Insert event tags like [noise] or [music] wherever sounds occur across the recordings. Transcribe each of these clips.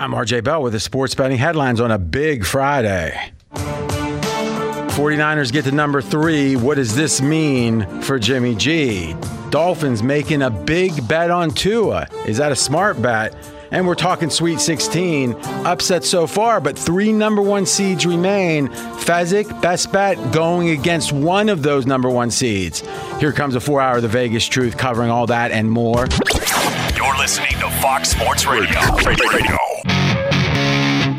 I'm RJ Bell with the sports betting headlines on a big Friday. 49ers get to number three. What does this mean for Jimmy G? Dolphins making a big bet on Tua. Is that a smart bet? And we're talking Sweet 16. Upset so far, but three number one seeds remain. Fezzik, best bet, going against one of those number one seeds. Here comes a four hour The Vegas Truth covering all that and more. You're listening to Fox Sports Radio. Radio.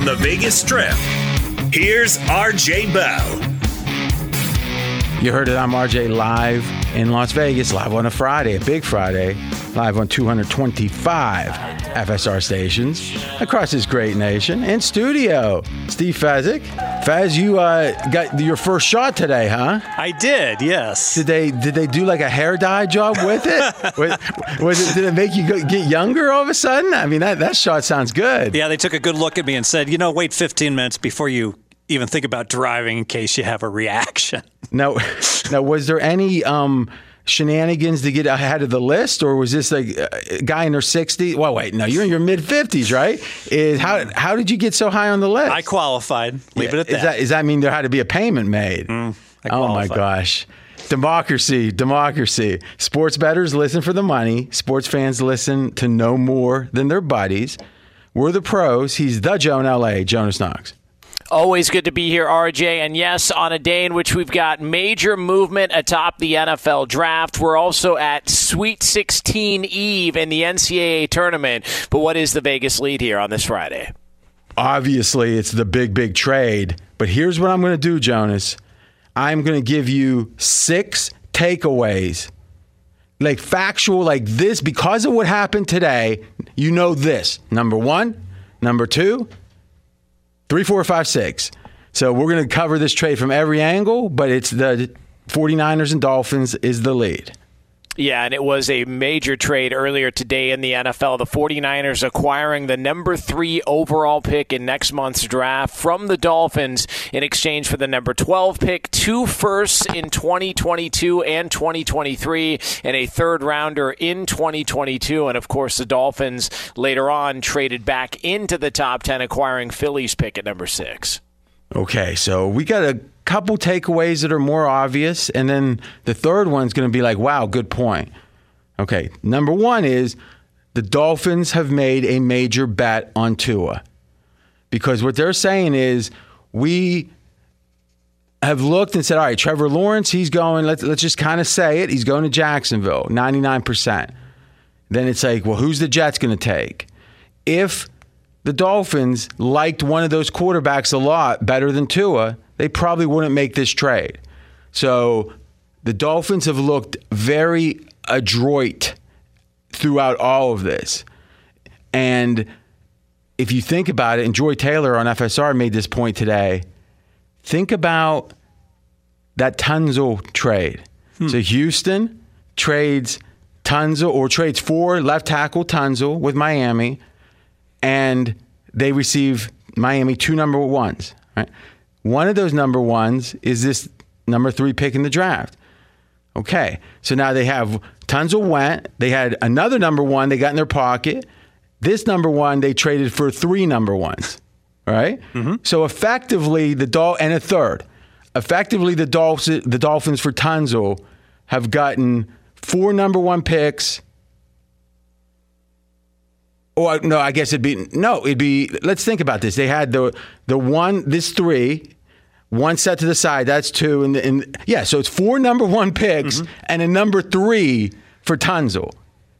From the Vegas Strip, here's RJ Bell. You heard it. I'm RJ live in Las Vegas, live on a Friday, a big Friday, live on 225 FSR stations across this great nation. In studio, Steve Fezzik. Fez, you uh, got your first shot today, huh? I did, yes. Did they did they do like a hair dye job with it? [laughs] was, was it did it make you go, get younger all of a sudden? I mean that that shot sounds good. Yeah, they took a good look at me and said, you know, wait 15 minutes before you even think about driving in case you have a reaction. Now, [laughs] now was there any um, shenanigans to get ahead of the list, or was this like a guy in their 60s? Well, wait, no, you're in your mid 50s, right? Is how how did you get so high on the list? I qualified. Leave it at Is that. Does that mean there had to be a payment made? Mm, I oh my gosh. Democracy, democracy. Sports bettors listen for the money. Sports fans listen to no more than their buddies. We're the pros. He's the Joe in LA, Jonas Knox. Always good to be here, RJ. And yes, on a day in which we've got major movement atop the NFL draft, we're also at Sweet 16 Eve in the NCAA tournament. But what is the Vegas lead here on this Friday? obviously it's the big big trade but here's what i'm going to do jonas i'm going to give you six takeaways like factual like this because of what happened today you know this number one number two three four five six. So we're going to cover this trade from every angle but it's the 49ers and dolphins is the lead Yeah, and it was a major trade earlier today in the NFL. The 49ers acquiring the number three overall pick in next month's draft from the Dolphins in exchange for the number 12 pick, two firsts in 2022 and 2023, and a third rounder in 2022. And of course, the Dolphins later on traded back into the top 10, acquiring Philly's pick at number six. Okay, so we got a couple takeaways that are more obvious, and then the third one's going to be like, wow, good point. Okay, number one is the Dolphins have made a major bet on Tua because what they're saying is we have looked and said, all right, Trevor Lawrence, he's going, let's, let's just kind of say it, he's going to Jacksonville, 99%. Then it's like, well, who's the Jets going to take? If the Dolphins liked one of those quarterbacks a lot better than Tua, they probably wouldn't make this trade. So the Dolphins have looked very adroit throughout all of this. And if you think about it, and Joy Taylor on FSR made this point today, think about that Tunsil trade. Hmm. So Houston trades Tunsil or trades for left tackle Tunsil with Miami, and they receive Miami two number ones. Right? One of those number ones is this number three pick in the draft. Okay, so now they have Tunsil went. They had another number one they got in their pocket. This number one they traded for three number ones. Right? Mm-hmm. So effectively, the Dol and a third. Effectively, the Dolphins, the Dolphins for Tunsil have gotten four number one picks. Oh no, I guess it'd be no. It'd be. Let's think about this. They had the the one, this three, one set to the side. That's two, and, and yeah. So it's four number one picks mm-hmm. and a number three for Tunsil.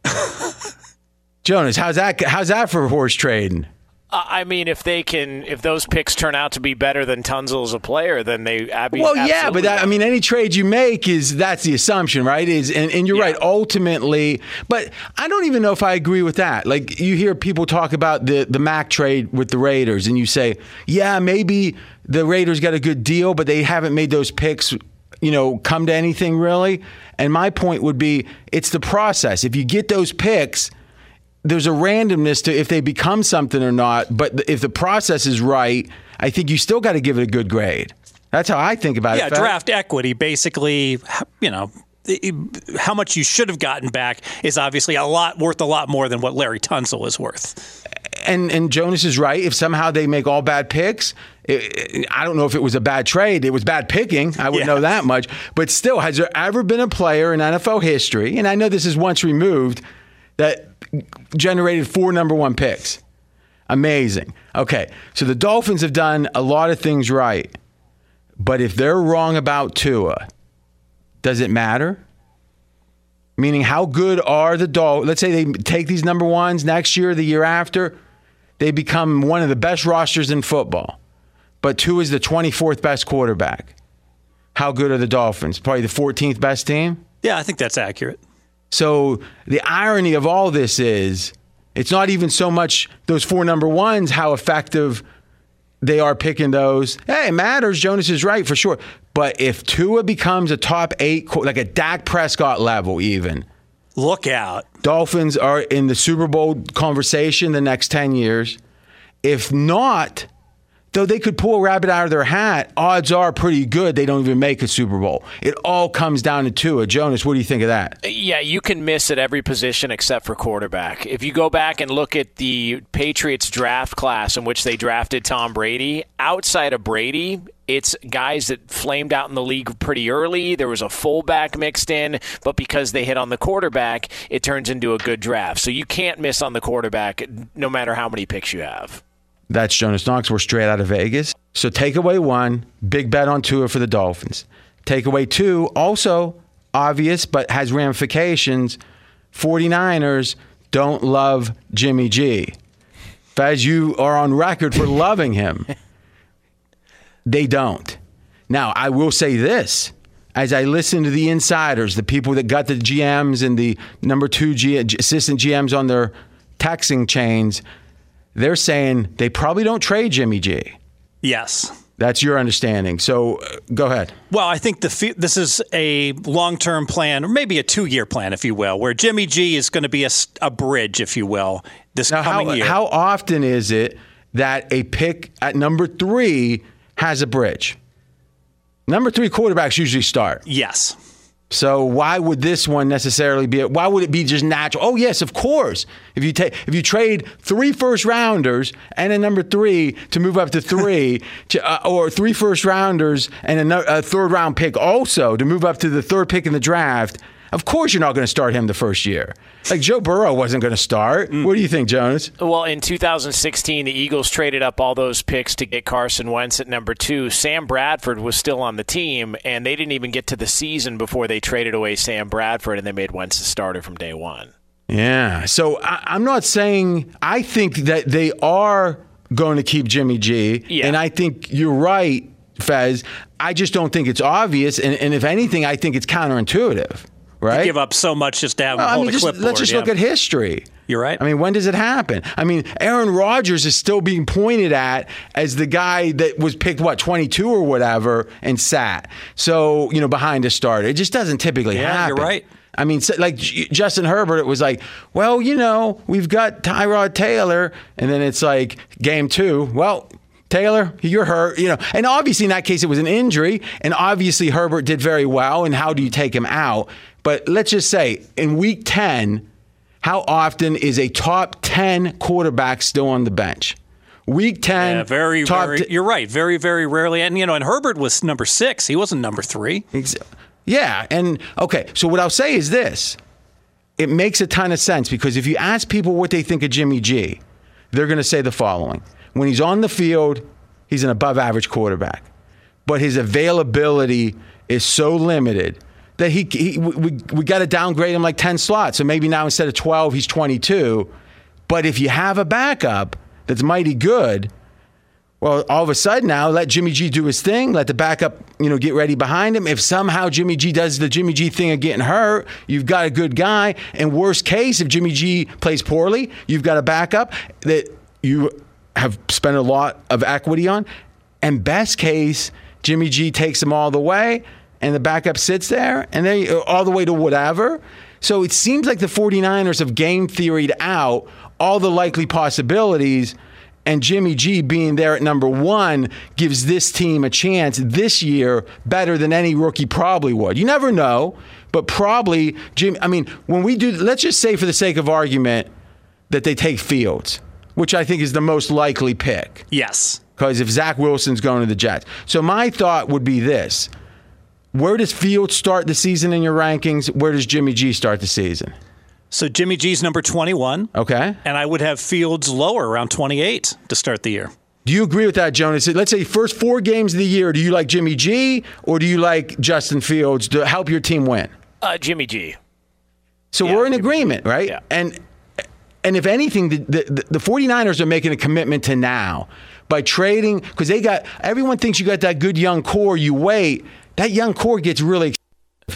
[laughs] Jonas, how's that? How's that for horse trading? I mean, if they can, if those picks turn out to be better than Tunsil as a player, then they. I mean, Well, yeah, but that, I mean, any trade you make is that's the assumption, right? Is and, and you're Yeah. right. Ultimately, but I don't even know if I agree with that. Like you hear people talk about the the Mack trade with the Raiders, and you say, yeah, maybe the Raiders got a good deal, but they haven't made those picks. You know, come to anything really. And my point would be, it's the process. If you get those picks, there's a randomness to if they become something or not. But if the process is right, I think you still got to give it a good grade. That's how I think about Yeah, it. Fat. draft equity basically, you know, how much you should have gotten back is obviously a lot worth a lot more than what Laremy Tunsil is worth. and and Jonas is right. If somehow they make all bad picks, it, I don't know if it was a bad trade. It was bad picking. I would Yeah. know that much. But still, has there ever been a player in NFL history? And I know this is once removed that generated four number one picks. Amazing. Okay, so the Dolphins have done a lot of things right, but if they're wrong about Tua, does it matter? Meaning, how good are the Dolphins? Let's say they take these number ones next year, the year after, they become one of the best rosters in football. But Tua is the 24th best quarterback. How good are the Dolphins? Probably the 14th best team. Yeah, I think that's accurate. So the irony of all this is it's not even so much those four number ones, how effective they are picking those. Hey, it matters. Jonas is right for sure. But if Tua becomes a top eight, like a Dak Prescott level, even, Look out. Dolphins are in the Super Bowl conversation the next 10 years. If not, though they could pull a rabbit out of their hat, odds are pretty good they don't even make a Super Bowl. It all comes down to Tua. Jonas, what do you think of that? Yeah, you can miss at every position except for quarterback. If you go back and look at the Patriots draft class in which they drafted Tom Brady, outside of Brady, it's guys that flamed out in the league pretty early. There was a fullback mixed in, but because they hit on the quarterback, it turns into a good draft. So you can't miss on the quarterback no matter how many picks you have. That's Jonas Knox. We're straight out of Vegas. So takeaway one, big bet on Tua for the Dolphins. Takeaway two, also obvious but has ramifications. 49ers don't love Jimmy G. Faz, you are on record for [laughs] loving him. They don't. Now, I will say this. As I listen to the insiders, the people that got the GMs and the number two G, assistant GMs on their taxing chains, they're saying they probably don't trade Jimmy G. Yes. That's your understanding. So uh, go ahead. Well, I think the this is a long-term plan, or maybe a two-year plan, if you will, where Jimmy G is going to be a bridge, if you will, this Now, coming how, year. how often is it that a pick at number three has a bridge? Number three quarterbacks usually start. yes. So why would this one necessarily be? Why would it be just natural? Oh yes, of course. If you take if you trade three first rounders and a number three to move up to [laughs] three, to, uh, or three first rounders and a, no- a third round pick also to move up to the third pick in the draft, of course you're not going to start him the first year. Like Joe Burrow wasn't going to start. Mm. What do you think, Jonas? Well, in 2016, the Eagles traded up all those picks to get Carson Wentz at number two. Sam Bradford was still on the team, and they didn't even get to the season before they traded away Sam Bradford, and they made Wentz the starter from day one. Yeah. So I, I'm not saying I think that they are going to keep Jimmy G. Yeah. And I think you're right, Fez. I just don't think it's obvious. And, and if anything, I think it's counterintuitive. Right? Give up so much just to have him I hold mean, a just, clipboard. let's just yeah. look at history. You're right. I mean, when does it happen? I mean, Aaron Rodgers is still being pointed at as the guy that was picked, what, 22 or whatever, and sat. So, you know, behind a starter. It just doesn't typically Yeah, happen. you're right. I mean, like Justin Herbert, it was like, well, you know, we've got Tyrod Taylor, and then it's like game two. Well, Taylor, you're hurt, you know. And obviously, in that case, it was an injury, and obviously Herbert did very well. And how do you take him out? But let's just say in week ten, how often is a top ten quarterback still on the bench? Week ten, Yeah, very, very. t- you're right. Very, very rarely. And you know, and Herbert was number six. He wasn't number three. Yeah, and okay, so what I'll say is this. It makes a ton of sense because if you ask people what they think of Jimmy G, they're going to say the following. When he's on the field, he's an above average quarterback. But his availability is so limited that he, he we, we got to downgrade him like 10 slots. So maybe now instead of 12, he's 22. But if you have a backup, that's mighty good. Well, all of a sudden now, let Jimmy G do his thing. Let the backup, you know, get ready behind him. If somehow Jimmy G does the Jimmy G thing of getting hurt, you've got a good guy. And worst case, if Jimmy G plays poorly, you've got a backup that you have spent a lot of equity on. And best case, Jimmy G takes them all the way, and the backup sits there, and then uh, all the way to whatever. So it seems like the 49ers have game theoried out all the likely possibilities and Jimmy G being there at number one gives this team a chance this year better than any rookie probably would. You never know, but probably Jim. I mean, when we do, let's just say for the sake of argument that they take Fields, which I think is the most likely pick. Yes. Because if Zach Wilson's going to the Jets, so my thought would be this: Where does Fields start the season in your rankings? Where does Jimmy G start the season? So Jimmy G's number 21. Okay. And I would have Fields lower around 28 to start the year. Do you agree with that, Jonas? Let's say first four games of the year, do you like Jimmy G or do you like Justin Fields to help your team win? Uh, Jimmy G. So Yeah, we're in Jimmy G. agreement, right? Yeah. And and if anything, the, the, the 49ers are making a commitment to now by trading because they got everyone thinks you got that good young core. You wait, that young core gets really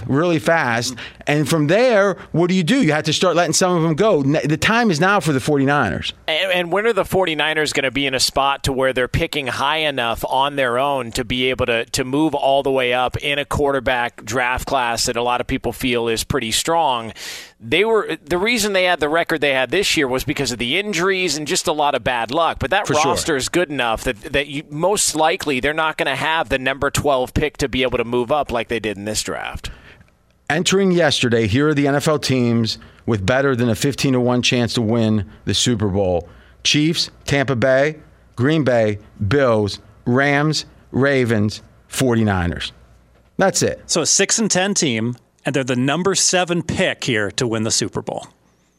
really fast. And from there, what do you do? You have to start letting some of them go. The time is now for the 49ers. And, and when are the 49ers going to be in a spot to where they're picking high enough on their own to be able to, to move all the way up in a quarterback draft class that a lot of people feel is pretty strong? They were the reason they had the record they had this year was because of the injuries and just a lot of bad luck. But that For sure. roster is good enough that that you most likely they're not going to have the number 12 pick to be able to move up like they did in this draft. entering yesterday, here are the NFL teams with better than a 15 to 1 chance to win the Super Bowl Chiefs, Tampa Bay, Green Bay, Bills, Rams, Ravens, 49ers. That's it. So a 6 and 10 team, and they're the number seven pick here to win the Super Bowl.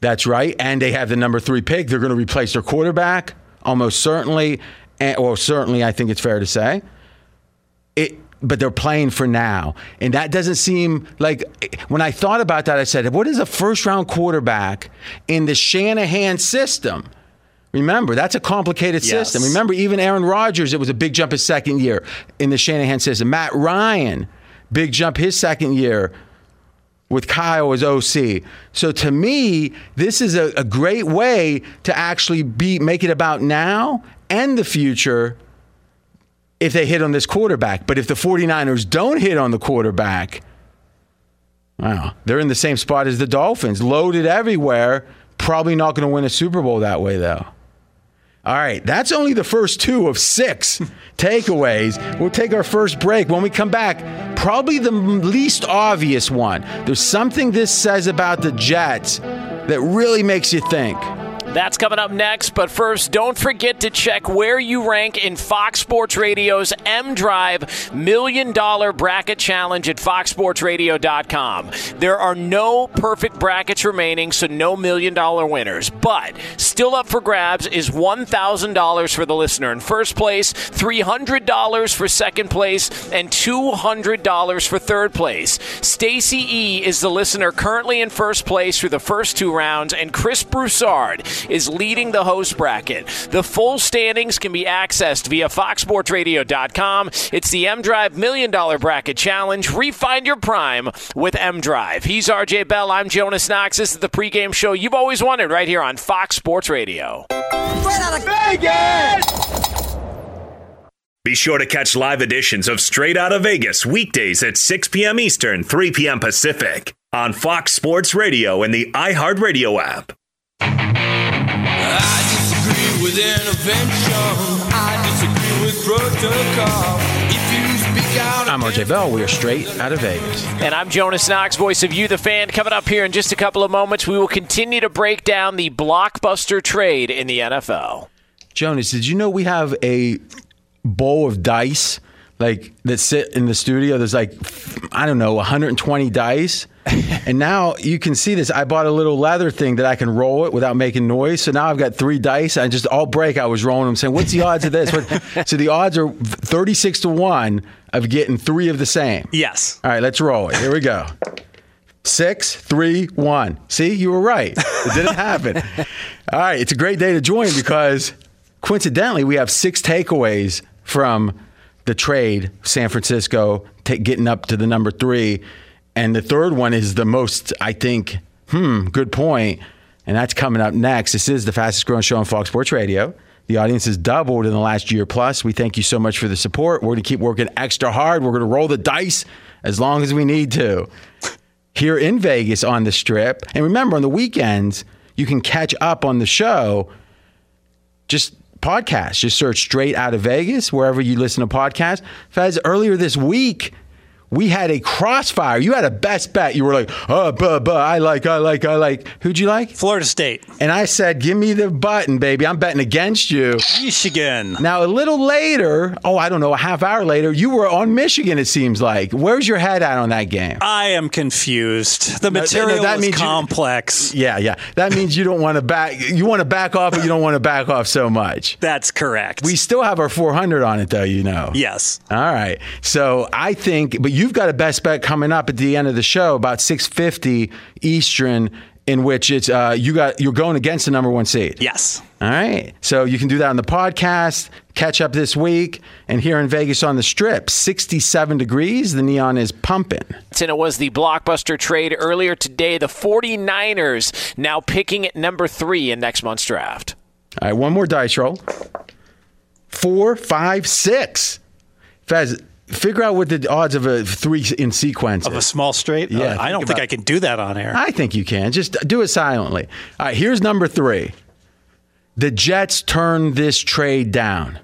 That's right. And they have the number three pick. They're going to replace their quarterback, almost certainly. And, well, certainly, I think it's fair to say. It, but they're playing for now. And that doesn't seem like when I thought about that, I said, what is a first round quarterback in the Shanahan system? Remember, that's a complicated Yes. system. Remember, even Aaron Rodgers, it was a big jump his second year in the Shanahan system. Matt Ryan, big jump his second year with Kyle as OC. So to me, this is a, a great way to actually be make it about now and the future if they hit on this quarterback. But if the 49ers don't hit on the quarterback, wow, they're in the same spot as the Dolphins, loaded everywhere. Probably not going to win a Super Bowl that way, though. All right, that's only the first two of six [laughs] takeaways. We'll take our first break. When we come back, probably the least obvious one. There's something this says about the Jets that really makes you think. That's coming up next, but first, don't forget to check where you rank in Fox Sports Radio's M Drive Million Dollar Bracket Challenge at foxsportsradio.com. There are no perfect brackets remaining, so no million dollar winners. But still up for grabs is $1,000 for the listener in first place, $300 for second place, and $200 for third place. Stacy E is the listener currently in first place through the first two rounds, and Chris Broussard is leading the host bracket. The full standings can be accessed via foxsportsradio.com. It's the M Drive Million Dollar Bracket Challenge. Refine your prime with M Drive. He's RJ Bell. I'm Jonas Knox. This is the pregame show you've always wanted right here on Fox Sports Radio. Straight out of Vegas! Be sure to catch live editions of Straight Out of Vegas weekdays at 6 p.m. Eastern, 3 p.m. Pacific on Fox Sports Radio and the iHeartRadio app. I disagree with intervention. I disagree with protocol. If you speak out, I'm RJ Bell. We are straight out of Vegas. And I'm Jonas Knox, voice of You, the fan. Coming up here in just a couple of moments, we will continue to break down the blockbuster trade in the NFL. Jonas, did you know we have a bowl of dice like that sit in the studio? There's like I don't know, 120 dice. [laughs] and now you can see this. I bought a little leather thing that I can roll it without making noise. So now I've got three dice. I just all break. I was rolling them, saying, "What's the odds of this?" [laughs] So the odds are 36 to one of getting three of the same. Yes. All right, let's roll it. Here we go. Six, three, one. See, you were right. It didn't [laughs] happen. All right, it's a great day to join because coincidentally, we have six takeaways from the trade, San Francisco ta getting up to the number three. And the third one is the most, I think, hmm, good point. And that's coming up next. This is the fastest growing show on Fox Sports Radio. The audience has doubled in the last year plus. We thank you so much for the support. We're going to keep working extra hard. We're going to roll the dice as long as we need to here in Vegas on the strip. And remember, on the weekends, you can catch up on the show. Just podcast. Just search straight out of Vegas wherever you listen to podcasts. Fez, earlier this week, we had a crossfire. You had a best bet. You were like, oh, buh, buh, I like, I like, I like. Who'd you like? Florida State, And I said, give me the button, baby. I'm betting against you. Michigan. Now, a little later, oh, I don't know, a half hour later, you were on Michigan, it seems like. Where's your head at on that game? I am confused. The no, material that is means you- complex. Yeah, yeah. That means you don't want to back. You want to back off, but you don't want to back off so much. That's correct. We still have our 400 on it, though. You know. yes. All right. So I think, but you've got a best bet coming up at the end of the show about 6:50 Eastern, in which it's uh, you got you're going against the number one seed. Yes. All right. So you can do that on the podcast, catch up this week, and here in Vegas on the strip, 67 degrees. The neon is pumping. And it was the blockbuster trade earlier today. The 49ers now picking at number three in next month's draft. All right, one more dice roll. Four, five, six. Fez, figure out what the odds of a three in sequence Of a small straight? Yeah, Uh, I don't think I can do that on air. I think you can. Just do it silently. All right, here's number three. The Jets turned this trade down.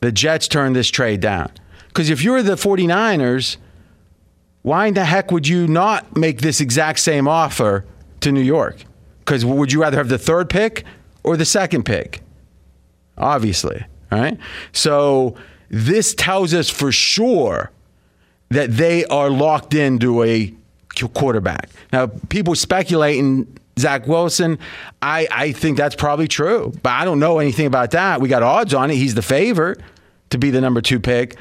The Jets turned this trade down. Because if you're the 49ers, why in the heck would you not make this exact same offer to New York? Because would you rather have the third pick or the second pick? Obviously. All right. So this tells us for sure that they are locked into a quarterback. Now, people speculating Zach Wilson. I, I think that's probably true, but I don't know anything about that. We got odds on it. He's the favorite to be the number two pick.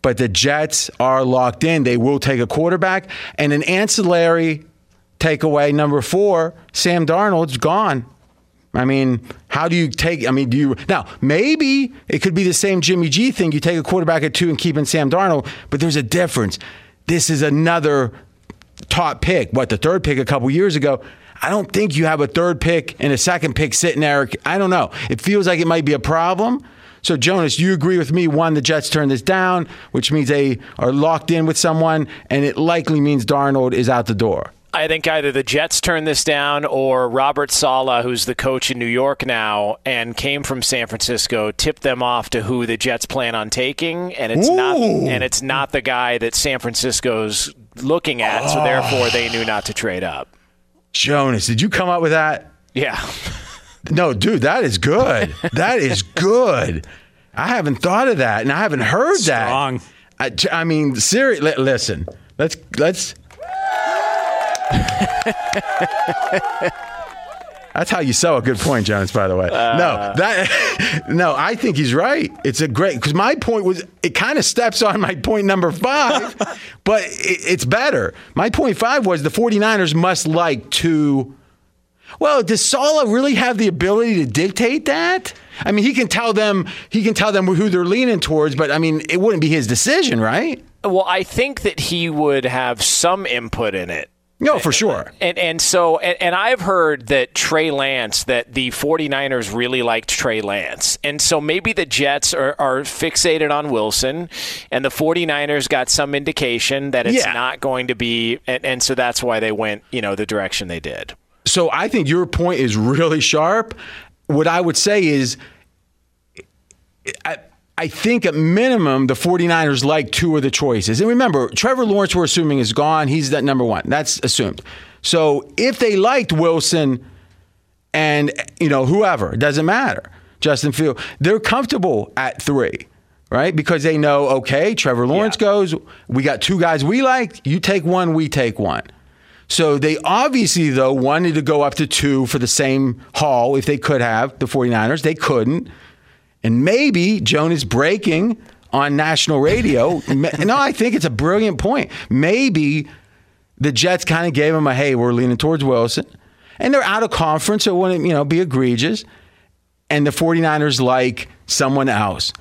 But the Jets are locked in. They will take a quarterback. And an ancillary takeaway, number four, Sam Darnold's gone. I mean, how do you take? I mean, do you now? Maybe it could be the same Jimmy G thing. You take a quarterback at two and keep in Sam Darnold, but there's a difference. This is another top pick. What the third pick a couple years ago? I don't think you have a third pick and a second pick sitting there. I don't know. It feels like it might be a problem. So, Jonas, you agree with me? One, the Jets turned this down, which means they are locked in with someone, and it likely means Darnold is out the door. I think either the Jets turned this down or Robert Saleh, who's the coach in New York now and came from San Francisco, tipped them off to who the Jets plan on taking, and it's not and it's not the guy that San Francisco's looking at, so therefore they knew not to trade up. Jonas, did you come up with that? Yeah. No, dude, that is good. That is good. I haven't thought of that, and I haven't heard Strong. that. I, I mean, seriously, listen. Let's let's. That's how you sell a good point, Jonas. By the way, no, uh. that [laughs] no, I think he's right. It's a great because my point was it kind of steps on my point number five, [laughs] but it, it's better. My point five was the 49ers must like to. Well, does Saleh really have the ability to dictate that? I mean, he can tell them he can tell them who they're leaning towards, but I mean, it wouldn't be his decision, right? Well, I think that he would have some input in it. No, for sure. And and so and, and I've heard that Trey Lance that the 49ers really liked Trey Lance. And so maybe the Jets are, are fixated on Wilson and the 49ers got some indication that it's Yeah. not going to be and, and so that's why they went, you know, the direction they did. So I think your point is [laughs] really sharp. What I would say is, I, I think at minimum, the 49ers like two of the choices. And remember, Trevor Lawrence, we're assuming, is gone. He's that number one. That's assumed. So if they liked Wilson and, you know, whoever, it doesn't matter, Justin Field, they're comfortable at three. Right? Because they know, okay, Trevor Lawrence Yeah. goes, we got two guys we like, you take one, we take one. So they obviously, though, wanted to go up to two for the same haul if they could have, the 49ers. They couldn't. And maybe Joan is breaking on national radio. [laughs] no, I think it's a brilliant point. Maybe the Jets kind of gave him a hey, we're leaning towards Wilson. And they're out of conference, so it wouldn't, you know, be egregious. and the 49ers like someone else.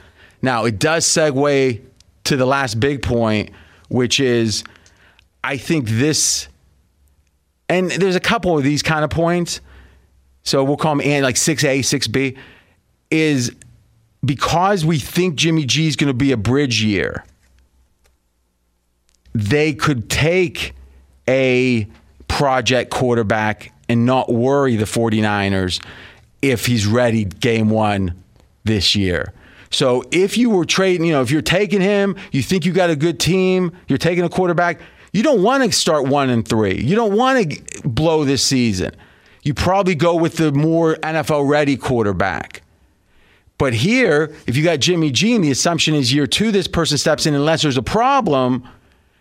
Now, it does segue to the last big point, which is I think this, and there's a couple of these kind of points. So we'll call them like 6A, 6B, is because we think Jimmy G is going to be a bridge year, they could take a project quarterback and not worry the 49ers if he's ready game one this year. So if you were trading, you know, if you're taking him, you think you got a good team, you're taking a quarterback, you don't want to start one and three. You don't want to blow this season. You probably go with the more NFL ready quarterback. But here, if you got Jimmy G and the assumption is year two, this person steps in unless there's a problem,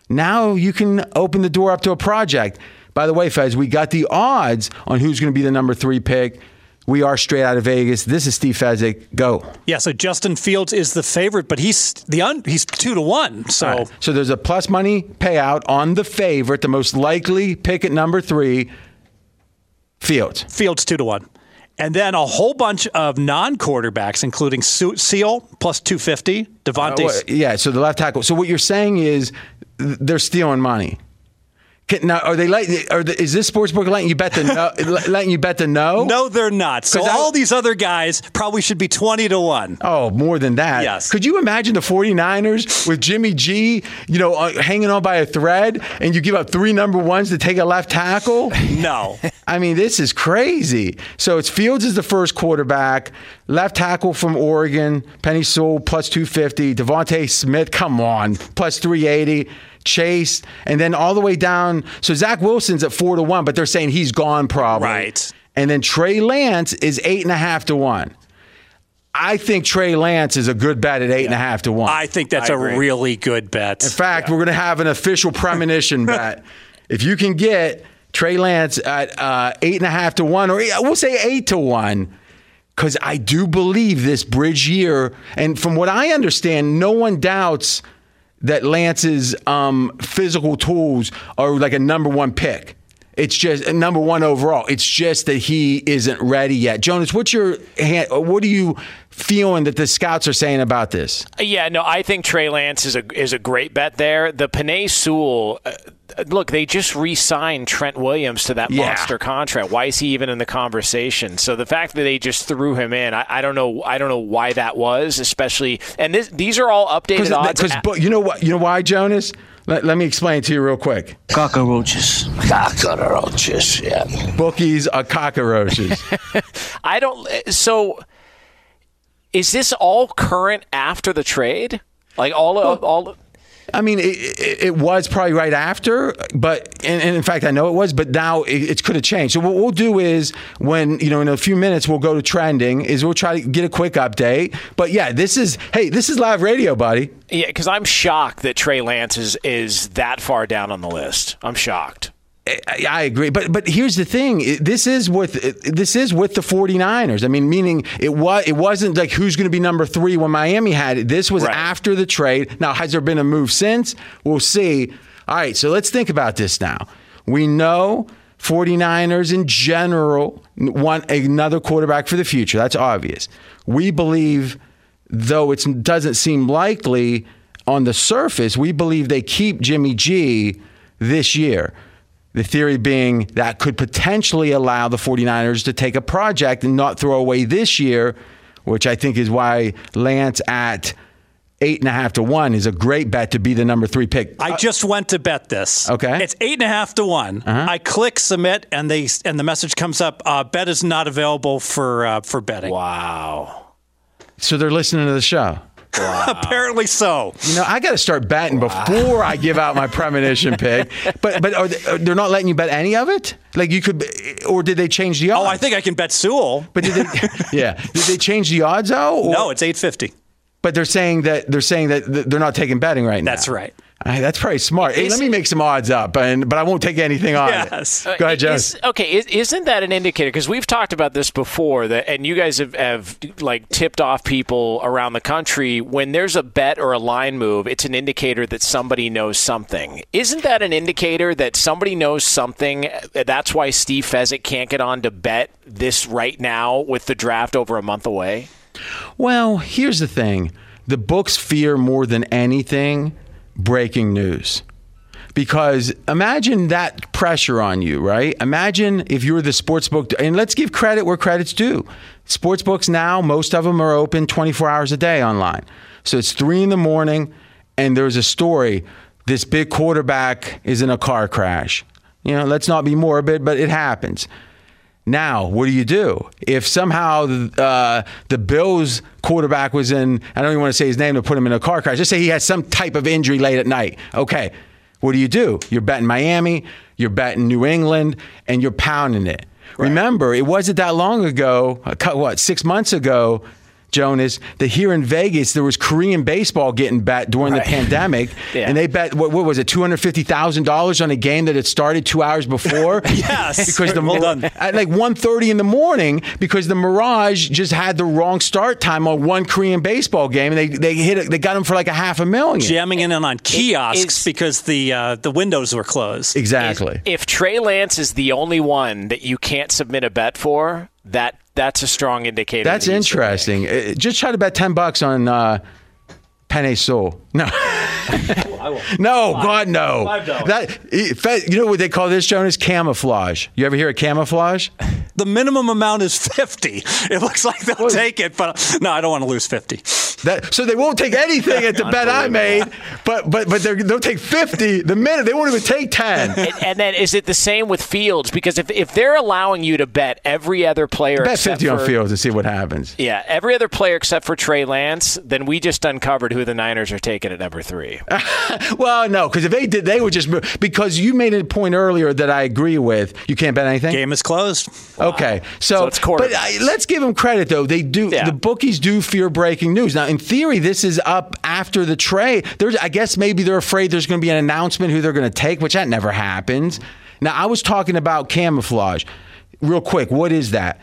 now you can open the door up to a project. By the way, Fez, we got the odds on who's going to be the number three pick. We are straight out of Vegas. This is Steve Fezzik. Go. Yeah, so Justin Fields is the favorite, but he's the un, he's two to one. So right. So there's a plus money payout on the favorite, the most likely pick at number three, Fields. Fields two to one. And then a whole bunch of non-quarterbacks, including Sewell plus two fifty, DeVonta. Uh, yeah, so the left tackle. So what you're saying is they're stealing money. Can, now, are they letting? Are the, is this sportsbook letting you bet the no? [laughs] letting you bet the no? no, they're not. So 'Cause I- all these other guys probably should be twenty to one. Oh, more than that. Yes. Could you imagine the 49ers with Jimmy G, you know, uh, hanging on by a thread and you give up three number ones to take a left tackle? [laughs] No. I mean, this is crazy. So it's Fields is the first quarterback, left tackle from Oregon, Penei Sewell plus 250, DeVonta Smith, come on, plus 380. Chase, and then all the way down. So Zach Wilson's at four to one, but they're saying he's gone probably. Right. And then Trey Lance is eight and a half to one. I think Trey Lance is a good bet at eight and a half to one. I think that's I a agree. really good bet. In fact, we're going to have an official premonition [laughs] bet. If you can get Trey Lance at uh, eight and a half to one, or we'll say eight to one, because I do believe this bridge year, and from what I understand, no one doubts that Lance's um, physical tools are like a number one pick. It's just number one overall. It's just that he isn't ready yet. Jonas, what's your hand, what do you feeling that the scouts are saying about this? Yeah, no, I think Trey Lance is a is a great bet there. The Penei Sewell, uh, look, they just re-signed Trent Williams to that Yeah. monster contract. Why is he even in the conversation? So the fact that they just threw him in, I, I don't know. I don't know why that was, especially. And this, these are all updated odds. Because at- you know what? You know why, Jonas? Let, let me explain to you real quick. Cockroaches. Cockroaches, yeah. Bookies are cockroaches. [laughs] I don't. So, is this all current after the trade? Like all of all. I mean, it, it, it was probably right after, but and, and in fact, I know it was, but now it, it could have changed. So what we'll do is when you know in a few minutes we'll go to trending. Is we'll try to get a quick update. But yeah, this is hey, this is live radio, buddy. Yeah, because I'm shocked that Trey Lance is is that far down on the list. I'm shocked. I, I agree, but but here's the thing: this is with this is with the 49ers. I mean, meaning it was it wasn't like who's going to be number three when Miami had it. This was Right. after the trade. Now, has there been a move since? We'll see. All right, so let's think about this now. We know 49ers in general want another quarterback for the future. That's obvious. We believe, though it doesn't seem likely on the surface, we believe they keep Jimmy G this year. The theory being that could potentially allow the 49ers to take a project and not throw away this year, which I think is why Lance at eight and a half to one is a great bet to be the number three pick. I just went to bet this. Okay. Uh-huh. It's eight and a half to one. I click submit, and they and the message comes up. Uh, bet is not available for uh, for betting. Wow. so they're listening to the show. [laughs] Apparently so. You know, I got to start betting before I give out my premonition pick. But but are they, are- they're not letting you bet any of it? Like you could, or did they change the odds? Oh, I think I can bet Sewell. But did they? [laughs] yeah, did they change the odds though? or- no, it's eight fifty. But they're saying that they're saying that they're not taking betting right now. That's right. That's pretty smart. Hey, let me make some odds up, and but I won't take anything on Yes. it. Go ahead, Joe. Is, okay, is, isn't that an indicator? Because we've talked about this before, that and you guys have, have like tipped off people around the country when there's a bet or a line move. It's an indicator that somebody knows something. Isn't that an indicator that somebody knows something? That's why Steve Fezzik can't get on to bet this right now with the draft over a month away. Well, here's the thing the books fear more than anything breaking news. Because imagine that pressure on you, right? Imagine if you were the sports book, and let's give credit where credit's due. Sports books now, most of them are open 24 hours a day online. So it's three in the morning, and there's a story. This big quarterback is in a car crash. You know, let's not be morbid, but it happens. Now, what do you do if somehow uh, the Bills quarterback was in? I don't even want to say his name to put him in a car crash. Just say he had some type of injury late at night. Okay, what do you do? You're betting Miami, you're betting New England, and you're pounding it. Remember, it wasn't that long ago. What six months ago? Jonas, that here in Vegas there was Korean baseball getting bet during the [laughs] pandemic, Yeah. and they bet what, what was it, two hundred fifty thousand dollars on a game that had started two hours before. [laughs] Yes. because the Well done. at like 1.30 in the morning because the Mirage just had the wrong start time on one Korean baseball game, and they they hit it. They got him for like a half a million. Jamming in on kiosks is- because the uh, the windows were closed. Exactly. If Trey Lance is the only one that you can't submit a bet for, that that's a strong indicator. That's that interesting. Uh, Just try to bet ten bucks on uh, Penei Sewell. No. [laughs] no, God, no. Five dollars. That you know what they call this, Jonas? Camouflage. You ever hear of camouflage? The minimum amount is fifty. It looks like they'll take it, but no, I don't want to lose fifty. That, so they won't take anything at the bet I made, but but but they're, they'll take fifty the minute. They won't even take ten. And, and then is it the same with Fields? Because if, if they're allowing you to bet every other player Bet except fifty on Fields and see what happens. Yeah, every other player except for Trey Lance, then we just uncovered who the Niners are taking at number three. [laughs] Well, no, because if they did, they would just move. Because you made a point earlier that I agree with. You can't bet anything. Game is closed. Okay, so, So but I, let's give them credit though. They do. Yeah. The bookies do fear breaking news. Now, in theory, this is up after the trade. There's, I guess, maybe they're afraid there's going to be an announcement who they're going to take, which that never happens. Now, I was talking about camouflage. Real quick, what is that?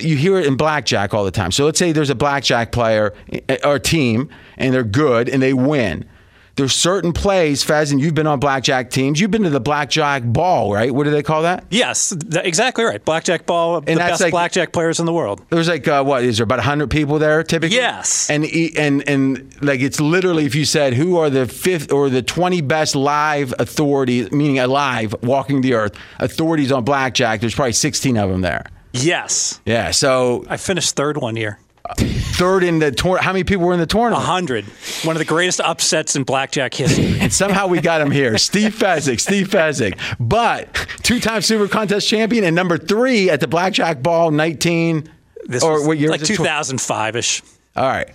You hear it in blackjack all the time. So let's say there's a blackjack player eh, or team, and they're good and they win. There's certain plays, Fez, and you've been on blackjack teams. You've been to the blackjack ball, right? What do they call that? Yes, exactly right. Blackjack ball, the that's best like- blackjack players in the world. There's like uh, what is there about hundred people there typically? Yes. and and and like it's literally if you said who are the fifth or the twenty best live authorities, meaning alive, walking the earth authorities on blackjack. There's probably sixteen of them there. Yes, Yeah, so I finished third one year. Third in the tour. How many people were in the A tournament? hundred. One of the greatest upsets in blackjack history. And somehow we got him here. [laughs] Steve Fezzik, Steve Fezzik. But two time Super Contest champion and number three at the Blackjack Ball 19. This or what year like 2005 ish. All right.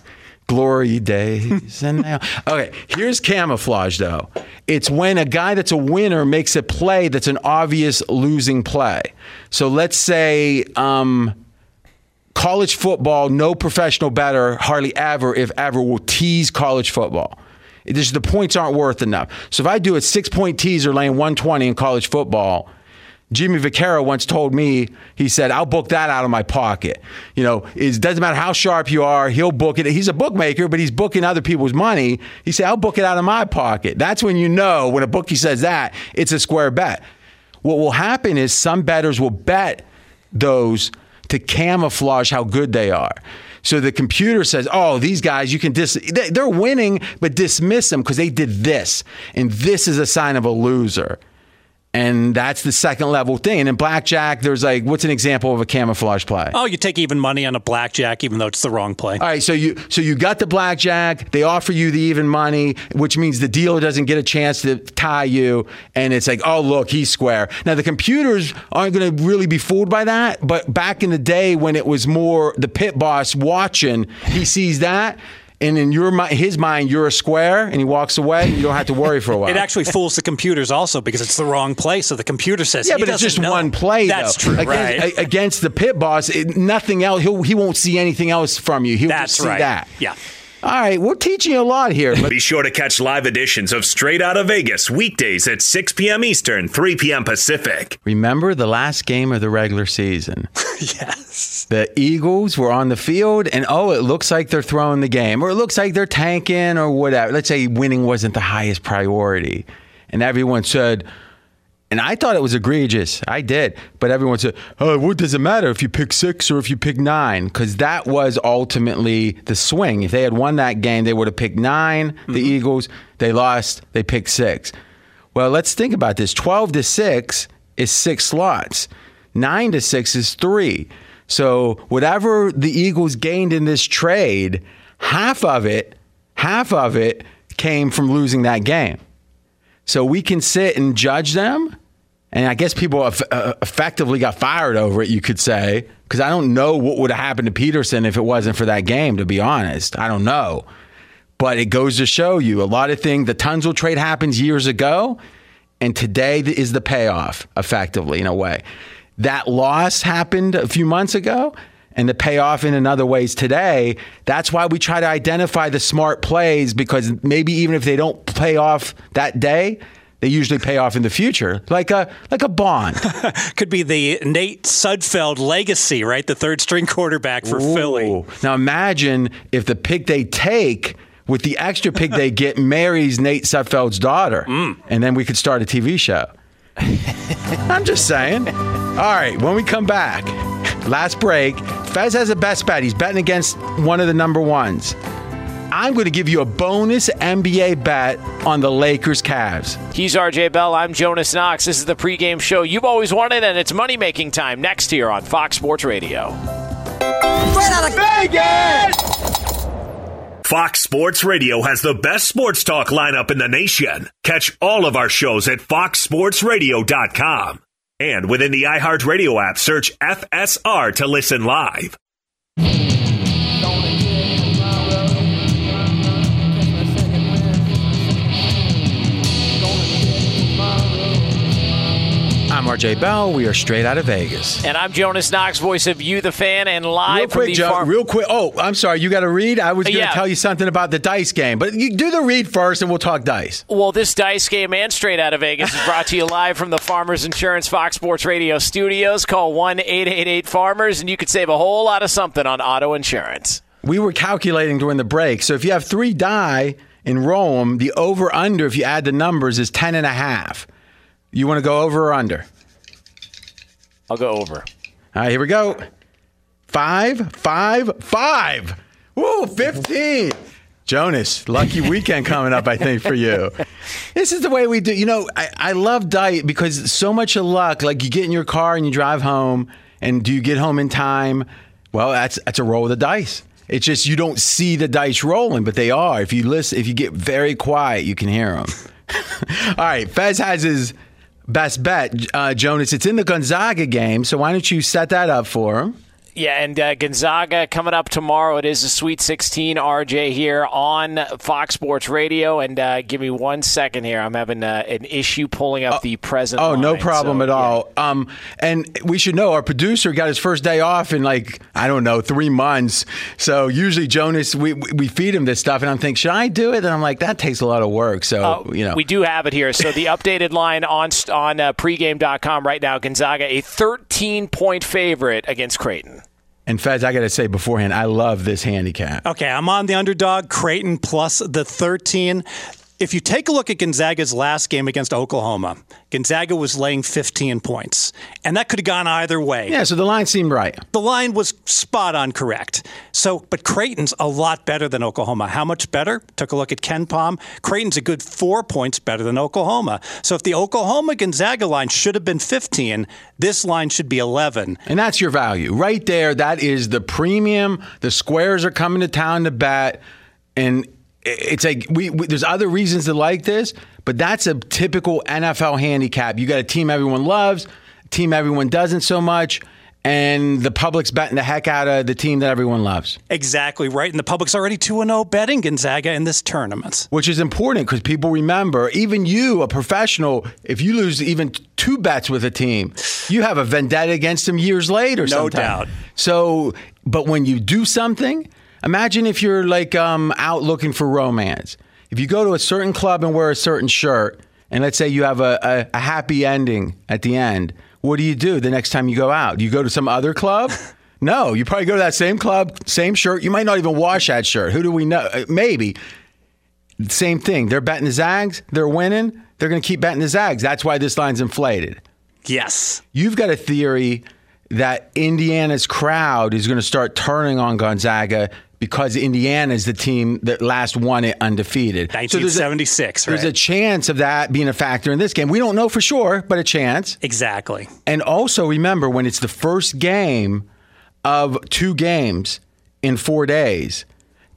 Glory days and now. Okay, here's camouflage though. It's when a guy that's a winner makes a play that's an obvious losing play. So let's say um, college football, no professional better, hardly ever, if ever, will tease college football. Just the points aren't worth enough. So if I do a six point teaser laying 120 in college football, Jimmy Vaccaro once told me, he said, I'll book that out of my pocket. You know, it doesn't matter how sharp you are, he'll book it. He's a bookmaker, but he's booking other people's money. He said, I'll book it out of my pocket. That's when you know when a bookie says that, it's a square bet. What will happen is some bettors will bet those to camouflage how good they are. So the computer says, "Oh, these guys, you can dis they- they're winning, but dismiss them because they did this, and this is a sign of a loser." And that's the second level thing. And in blackjack, there's like, what's an example of a camouflage play? Oh, you take even money on a blackjack, even though it's the wrong play. All right, so you so you got the blackjack. They offer you the even money, which means the dealer doesn't get a chance to tie you, and it's like, oh look, he's square. Now the computers aren't going to really be fooled by that, but back in the day when it was more the pit boss watching, he sees that. And in your mi- his mind, you're a square, and he walks away. And you don't have to worry for a [laughs] while. It actually fools the computers also because it's the wrong play. So the computer says, Yeah, but it's just know. one play. That's though. true, Against, right? against the pit boss, it, nothing else. He'll, he won't see anything else from you. He'll That's just see right. that. Yeah. All right, we're teaching a lot here. But Be sure to catch live editions of Straight Outta Vegas weekdays at 6 p.m. Eastern, 3 p.m. Pacific. remember the last game of the regular season. [laughs] yes. The Eagles were on the field, and oh, it looks like they're throwing the game, or it looks like they're tanking, or whatever. Let's say winning wasn't the highest priority. And everyone said, and I thought it was egregious. I did. But everyone said, oh, what does it matter if you pick six or if you pick nine? Because that was ultimately the swing. If they had won that game, they would have picked 9 the mm-hmm. Eagles. They lost, they picked six. Well, let's think about this 12 to 6 is six slots, 9 to 6 is three. So whatever the Eagles gained in this trade, half of it, half of it came from losing that game. So we can sit and judge them. And I guess people uh, effectively got fired over it, you could say, because I don't know what would have happened to Pederson if it wasn't for that game, to be honest. I don't know. But it goes to show you a lot of things. The Tunsil trade happens years ago, and today is the payoff, effectively, in a way. That loss happened a few months ago, and the payoff in another ways today. That's why we try to identify the smart plays because maybe even if they don't pay off that day, they usually pay off in the future, like a like a bond. [laughs] Could be the Nate Sudfeld legacy, right? The third string quarterback for Philly. Now imagine if the pick they take with the extra pick they get [laughs] marries Nate Sudfeld's daughter, mm. and then we could start a TV show. [laughs] I'm just saying. All right, when we come back, last break, Fez has a best bet. He's betting against one of the number ones. I'm going to give you a bonus NBA bet on the Lakers Cavs. He's RJ Bell. I'm Jonas Knox. This is the pregame show you've always wanted, and it's money making time next here on Fox Sports Radio. Out of Vegas. Fox Sports Radio has the best sports talk lineup in the nation. Catch all of our shows at foxsportsradio.com. And within the iHeartRadio app, search FSR to listen live. RJ Bell. We are straight out of Vegas. And I'm Jonas Knox, voice of You, the fan, and live Real from quick, the Joe. farm. Real quick. Oh, I'm sorry. You got to read. I was going to Yeah. tell you something about the dice game, but you do the read first, and we'll talk dice. Well, this dice game and straight out of Vegas is brought to you [laughs] live from the Farmers Insurance Fox Sports Radio studios. Call 1 888 Farmers, and you could save a whole lot of something on auto insurance. We were calculating during the break. So if you have three die roll them, the over under, if you add the numbers, is ten and a half. You want to go over or under? I'll go over. All right, here we go. Five, five, five. Woo, 15. Jonas, lucky weekend coming up, I think, for you. This is the way we do. You know, I, I love diet because so much of luck. Like you get in your car and you drive home, and do you get home in time? Well, that's that's a roll of the dice. It's just you don't see the dice rolling, but they are. If you listen, if you get very quiet, you can hear them. [laughs] All right, Fez has his best bet, uh, Jonas. It's in the Gonzaga game, so why don't you set that up for him? Yeah, and uh, Gonzaga coming up tomorrow. It is a Sweet 16 RJ here on Fox Sports Radio. And uh, give me one second here. I'm having uh, an issue pulling up the present. Oh, no problem so, at yeah. all. Um, and we should know our producer got his first day off in like I don't know three months. So usually Jonas, we we feed him this stuff, and I'm thinking, should I do it? And I'm like, that takes a lot of work. So Uh, you know, We do have it here. So the updated line on on uh, pregame.com right now Gonzaga, a 13 point favorite against Creighton. And Fez, I got to say beforehand, I love this handicap. Okay, I'm on the underdog, Creighton plus the 13. If you take a look at Gonzaga's last game against Oklahoma, Gonzaga was laying 15 points, and that could have gone either way. Yeah, so the line seemed right. The line was spot on correct. So, but Creighton's a lot better than Oklahoma. How much better? Took a look at KenPom. Creighton's a good four points better than Oklahoma. So, if the Oklahoma Gonzaga line should have been 15, this line should be 11. And that's your value right there. That is the premium. The squares are coming to town to bet, and it's like we, we there's other reasons to like this, but that's a typical NFL handicap. You got a team everyone loves, team everyone doesn't so much, and the public's betting the heck out of the team that everyone loves, Exactly right. And the public's already 2 0 betting Gonzaga in this tournament. which is important because people remember. Even you, a professional, if you lose even two bets with a team, you have a vendetta against them years later. No sometime. doubt. So, but when you do something, Imagine if you're like um, out looking for romance. If you go to a certain club and wear a certain shirt, and let's say you have a, a, a happy ending at the end, what do you do the next time you go out? Do you go to some other club? [laughs] No, you probably go to that same club, same shirt. You might not even wash that shirt. Who do we know? Uh, Maybe. Same thing. They're betting the Zags. They're winning. They're going to keep betting the Zags. That's why this line's inflated. Yes. You've got a theory that Indiana's crowd is going to start turning on Gonzaga because Indiana is the team that last won it undefeated. So there's a- 1976, There's a chance of that being a factor in this game. We don't know for sure, but a chance. exactly. And also remember when it's the first game of two games in four days,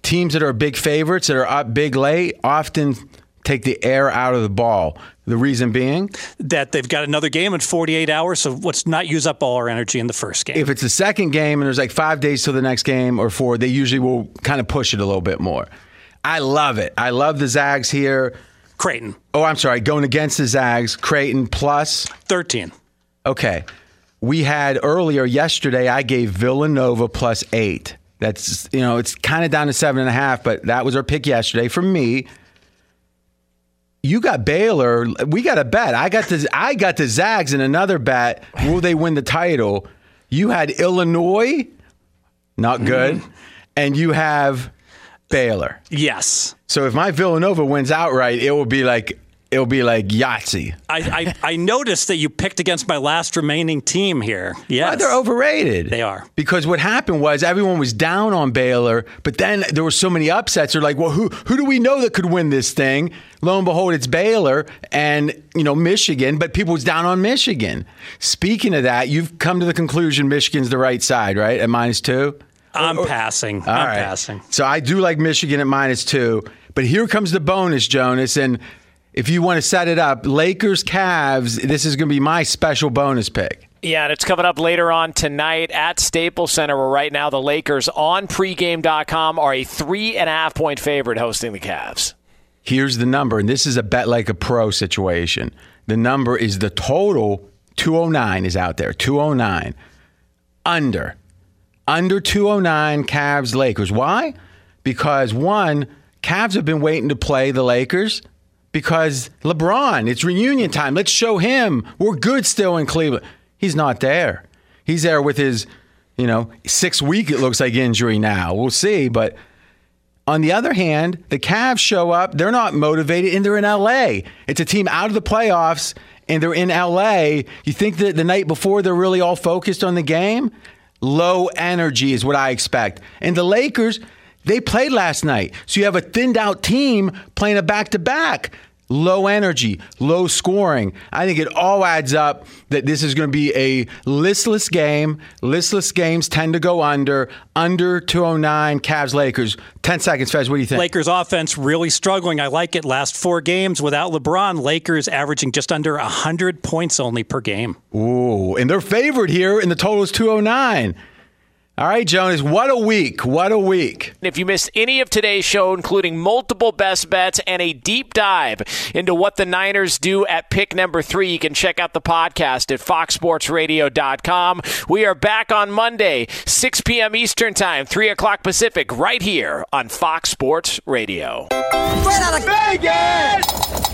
teams that are big favorites that are up big late often take the air out of the ball. The reason being, That they've got another game in 48 hours, so let's not use up all our energy in the first game. if it's the second game and there's like five days till the next game or four, they usually will kind of push it a little bit more. I love it. I love the Zags here. Creighton, Oh, I'm sorry, going against the Zags, Creighton plus 13. Okay. We had earlier yesterday, I gave Villanova plus eight. That's, you know, it's kind of down to seven and a half, but that was our pick yesterday for me. You got Baylor. We got a bet. I got the I got the Zags in another bet. Will they win the title? You had Illinois, not mm-hmm. good, and you have Baylor. Yes. So if my Villanova wins outright, it will be like it will be like Yahtzee. I, I, I noticed that you picked against my last remaining team here. Yeah, Well, they're overrated. They are. Because what happened was everyone was down on Baylor, but then there were so many upsets. They're like, well, who who do we know that could win this thing? Lo and behold, it's Baylor and you know Michigan, but people was down on Michigan. Speaking of that, you've come to the conclusion Michigan's the right side, right? At minus two. I'm passing. All I'm right. passing. So I do like Michigan at minus two, but here comes the bonus, Jonas, and. If you want to set it up, Lakers, Cavs, this is going to be my special bonus pick. Yeah, and it's coming up later on tonight at Staples Center, where right now the Lakers on pregame.com are a three and a half point favorite hosting the Cavs. Here's the number, and this is a bet like a pro situation. The number is the total 209 is out there. 209. Under. Under 209 Cavs Lakers. Why? Because one, Cavs have been waiting to play the Lakers because LeBron, it's reunion time. Let's show him we're good still in Cleveland. He's not there. He's there with his, you know, six week, it looks like, injury now. We'll see. But on the other hand, the Cavs show up, they're not motivated, and they're in LA. It's a team out of the playoffs, and they're in LA. You think that the night before they're really all focused on the game? Low energy is what I expect. And the Lakers, they played last night. So you have a thinned out team playing a back to back. Low energy, low scoring. I think it all adds up that this is going to be a listless game. Listless games tend to go under. Under 209 Cavs Lakers. 10 seconds, Fez. What do you think? Lakers offense really struggling. I like it. Last four games without LeBron, Lakers averaging just under 100 points only per game. Ooh, and they're favored here, and the total is 209. All right, Jonas, what a week. What a week. If you missed any of today's show, including multiple best bets and a deep dive into what the Niners do at pick number three, you can check out the podcast at foxsportsradio.com. We are back on Monday, 6 p.m. Eastern Time, 3 o'clock Pacific, right here on Fox Sports Radio. Straight out of Vegas!